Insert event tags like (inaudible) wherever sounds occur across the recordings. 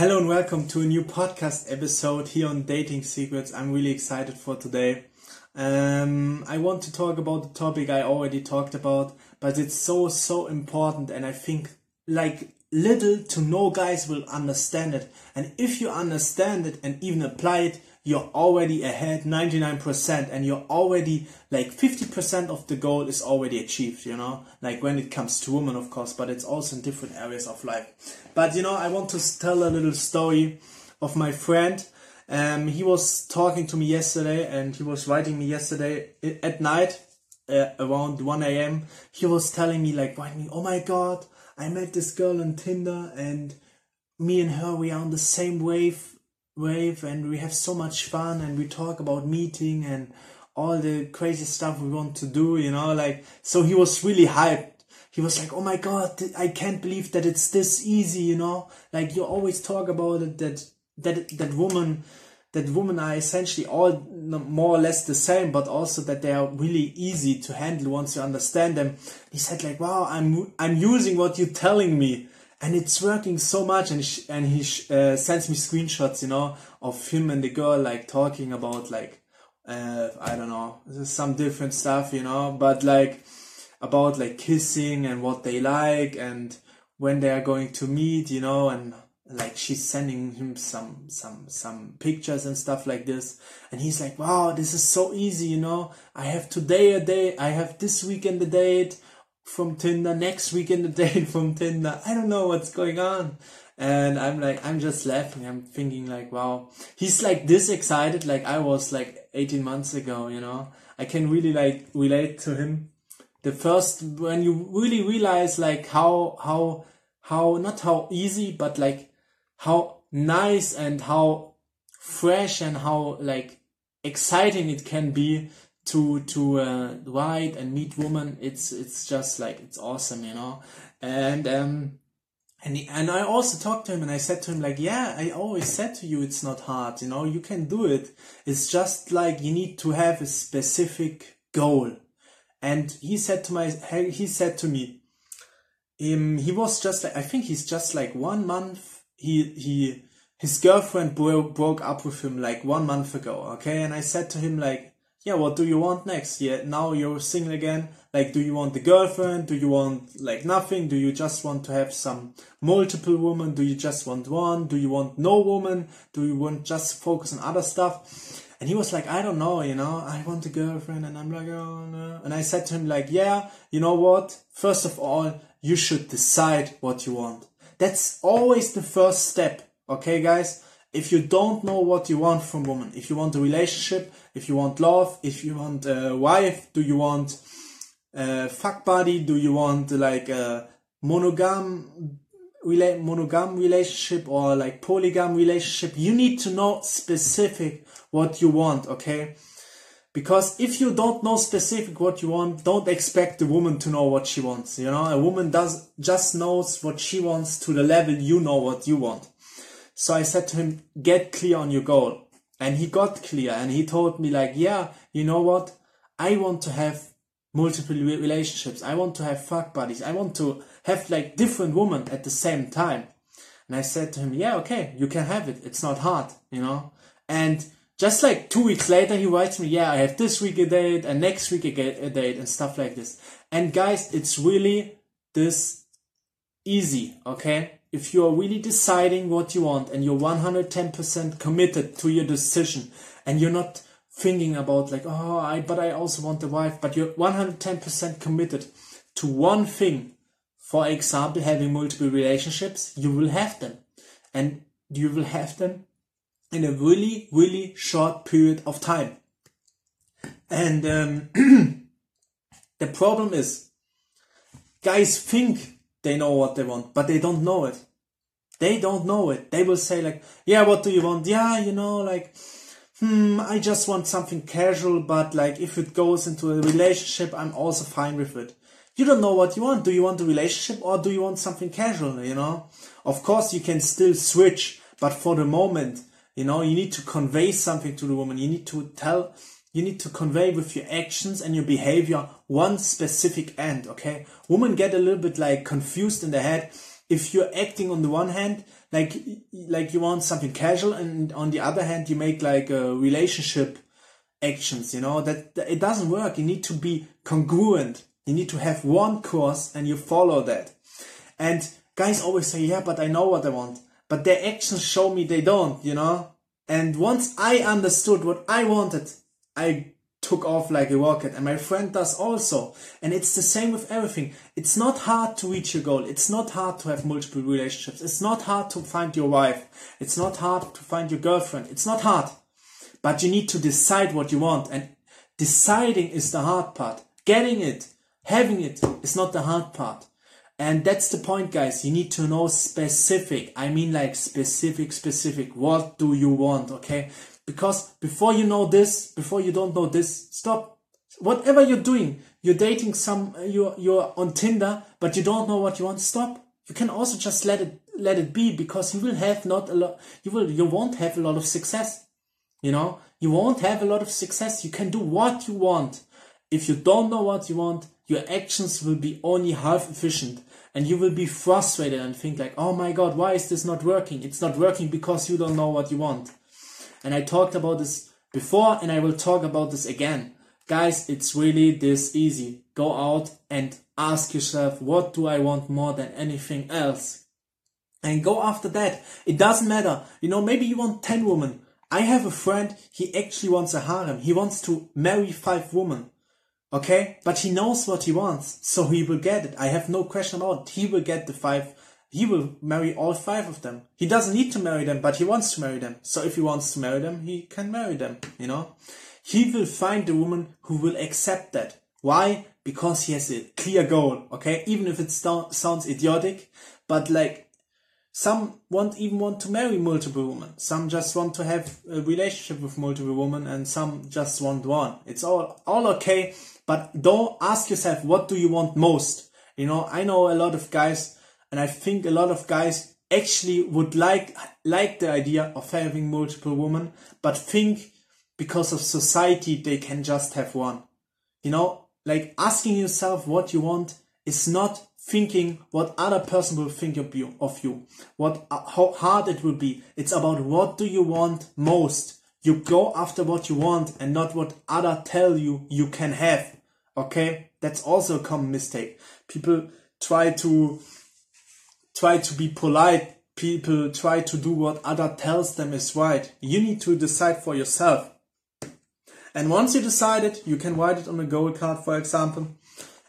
Hello and welcome to a new podcast episode here on Dating Secrets. I'm really excited for today. Um, I want to talk about the topic I already talked about, but it's so, so important, and I think like little to no guys will understand it. And if you understand it and even apply it, you're already ahead 99% and you're already like 50% of the goal is already achieved, you know, like when it comes to women, of course, but it's also in different areas of life. But you know, I want to tell a little story of my friend. Um, he was talking to me yesterday and he was writing me yesterday at night uh, around 1 a.m. He was telling me like, writing me, oh my God, I met this girl on Tinder and me and her, we are on the same wave wave and we have so much fun and we talk about meeting and all the crazy stuff we want to do, you know, like, so he was really hyped. He was like, oh my god, I can't believe that it's this easy, you know, like you always talk about it, that, that, that woman, that women are essentially all more or less the same, but also that they are really easy to handle once you understand them. He said like, wow, I'm, I'm using what you're telling me and it's working so much and he, and he uh, sends me screenshots you know of him and the girl like talking about like uh, i don't know some different stuff you know but like about like kissing and what they like and when they are going to meet you know and like she's sending him some some some pictures and stuff like this. And he's like wow this is so easy you know. I have today a date i have this weekend a date from Tinder, next weekend a date from Tinder. I don't know what's going on. And I'm like, I'm just laughing. I'm thinking like, wow, he's like this excited like I was like 18 months ago, you know. I can really like relate to him. The first, when you really realize like how, how, how, not how easy, but like how nice and how fresh and how like exciting it can be to to uh, ride and meet woman it's it's just like it's awesome you know? And um and he, and I also talked to him and I said to him like yeah I always said to you it's not hard you know? You can do it. It's just like you need to have a specific goal. And he said to my he said to me um, he was just like I think he's just like one month he he his girlfriend bro- broke up with him like one month ago okay? And I said to him like yeah, what do you want next? Yeah, now you're single again. Like, do you want the girlfriend? Do you want like nothing? Do you just want to have some multiple women? Do you just want one? Do you want no woman? Do you want just focus on other stuff? And he was like, I don't know, you know, I want a girlfriend. And I'm like, oh no. And I said to him like, yeah, you know what? First of all, you should decide what you want. That's always the first step. Okay, guys? If you don't know what you want from woman, if you want a relationship, if you want love, if you want a wife, do you want a fuck buddy, do you want like a monogam monogam relationship or like polygam relationship, you need to know specific what you want, okay? Because if you don't know specific what you want, don't expect the woman to know what she wants. You know, a woman does just knows what she wants to the level you know what you want. So I said to him, get clear on your goal. And he got clear and he told me like, yeah, you know what? I want to have multiple relationships. I want to have fuck buddies. I want to have like different women at the same time. And I said to him, yeah, okay, you can have it. It's not hard, you know? And just like two weeks later, he writes me, yeah, I have this week a date and next week a date and stuff like this. And guys, it's really this easy, okay? If you're really deciding what you want and you're 110% committed to your decision and you're not thinking about like oh I but I also want a wife but you're 110% committed to one thing for example having multiple relationships you will have them. And you will have them in a really really short period of time. And um, (clears throat) the problem is guys think they know what they want, but they don't know it. They don't know it. They will say like, yeah, what do you want? Yeah, you know, like, hmm, I just want something casual, but like if it goes into a relationship, I'm also fine with it. You don't know what you want. Do you want a relationship or do you want something casual, you know? Of course, you can still switch, but for the moment, you know, you need to convey something to the woman. You need to tell, you need to convey with your actions and your behavior one specific end, okay? Women get a little bit like confused in the head. If you're acting on the one hand like like you want something casual and on the other hand you make like a relationship actions you know? That, that it doesn't work. You need to be congruent. You need to have one course and you follow that. And guys always say yeah but i know what i want. But their actions show me they don't you know? And once i understood what i wanted i took off like a rocket and my friend does also. And it's the same with everything. It's not hard to reach your goal. It's not hard to have multiple relationships. It's not hard to find your wife. It's not hard to find your girlfriend. It's not hard. But you need to decide what you want and deciding is the hard part. Getting it having it is not the hard part. And that's the point guys. You need to know specific. I mean like specific specific. What do you want okay because before you know this, before you don't know this, stop. Whatever you're doing, you're dating some, you're, you're on Tinder, but you don't know what you want, stop. You can also just let it, let it be because you will have not a lot, you will, you won't have a lot of success. You know, you won't have a lot of success. You can do what you want. If you don't know what you want, your actions will be only half efficient and you will be frustrated and think like, oh my God, why is this not working? It's not working because you don't know what you want. And I talked about this before and I will talk about this again. Guys, it's really this easy. Go out and ask yourself, what do I want more than anything else? And go after that. It doesn't matter. You know, maybe you want 10 women. I have a friend, he actually wants a harem. He wants to marry five women. Okay? But he knows what he wants. So he will get it. I have no question about it. He will get the five he will marry all five of them. He doesn't need to marry them, but he wants to marry them. So if he wants to marry them, he can marry them, you know? He will find the woman who will accept that. Why? Because he has a clear goal, okay? Even if it sounds idiotic, but like, some won't even want to marry multiple women. Some just want to have a relationship with multiple women and some just want one. It's all, all okay, but don't ask yourself, what do you want most? You know, I know a lot of guys and I think a lot of guys actually would like like the idea of having multiple women, but think because of society they can just have one. You know, like asking yourself what you want is not thinking what other person will think of you, of you, what uh, how hard it will be. It's about what do you want most. You go after what you want and not what other tell you you can have. Okay, that's also a common mistake. People try to try to be polite. People try to do what other tells them is right. You need to decide for yourself. And once you decide it, you can write it on a goal card, for example,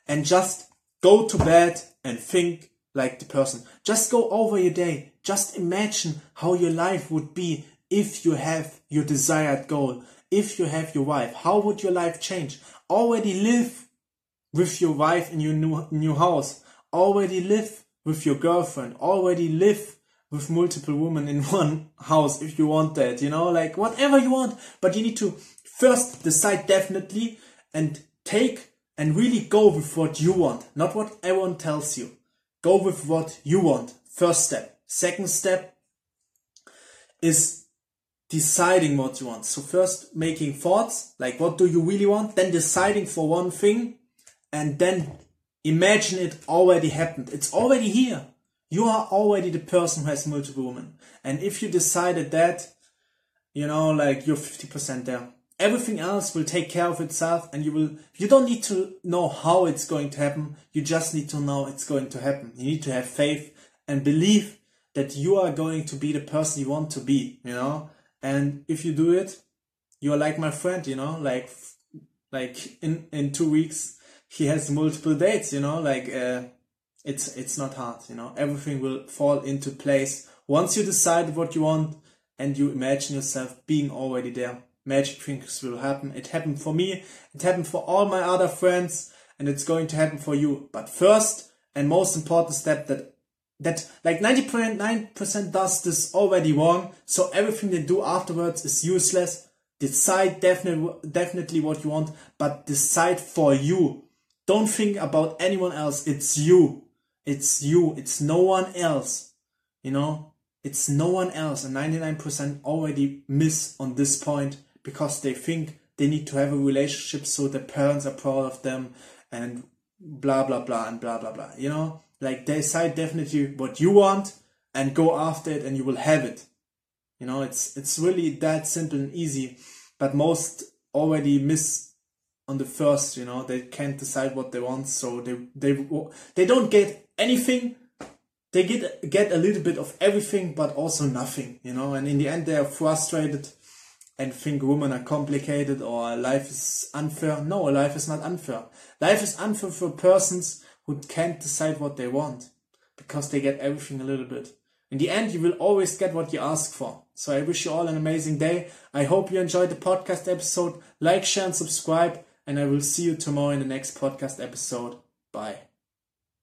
and just go to bed and think like the person. Just go over your day. Just imagine how your life would be if you have your desired goal. If you have your wife, how would your life change? Already live with your wife in your new, new house. Already live with your girlfriend, already live with multiple women in (laughs) one house if you want that, you know, like whatever you want. But you need to first decide definitely and take and really go with what you want, not what everyone tells you. Go with what you want. First step. Second step is deciding what you want. So first making thoughts, like what do you really want? Then deciding for one thing and then Imagine it already happened. It's already here. You are already the person who has multiple women. And if you decided that, you know, like you're 50% there. Everything else will take care of itself and you will, you don't need to know how it's going to happen. You just need to know it's going to happen. You need to have faith and believe that you are going to be the person you want to be, you know? And if you do it, you're like my friend, you know, like, like in, in two weeks, he has multiple dates, you know, like uh, it's it's not hard, you know. Everything will fall into place once you decide what you want and you imagine yourself being already there. Magic things will happen. It happened for me. It happened for all my other friends, and it's going to happen for you. But first and most important step that that like 90.9% does this already wrong. So everything they do afterwards is useless. Decide definitely, definitely what you want, but decide for you. Don't think about anyone else. It's you. It's you. It's no one else. You know, it's no one else. And 99% already miss on this point because they think they need to have a relationship so their parents are proud of them and blah, blah, blah, and blah, blah, blah. You know, Like decide definitely what you want and go after it and you will have it. You know, it's it's really that simple and easy. But most already miss on the first, you know, they can't decide what they want, so they they they don't get anything. They get get a little bit of everything, but also nothing, you know. And in the end, they are frustrated and think women are complicated or life is unfair. No, life is not unfair. Life is unfair for persons who can't decide what they want because they get everything a little bit. In the end, you will always get what you ask for. So I wish you all an amazing day. I hope you enjoyed the podcast episode. Like, share, and subscribe. And I will see you tomorrow in the next podcast episode. Bye.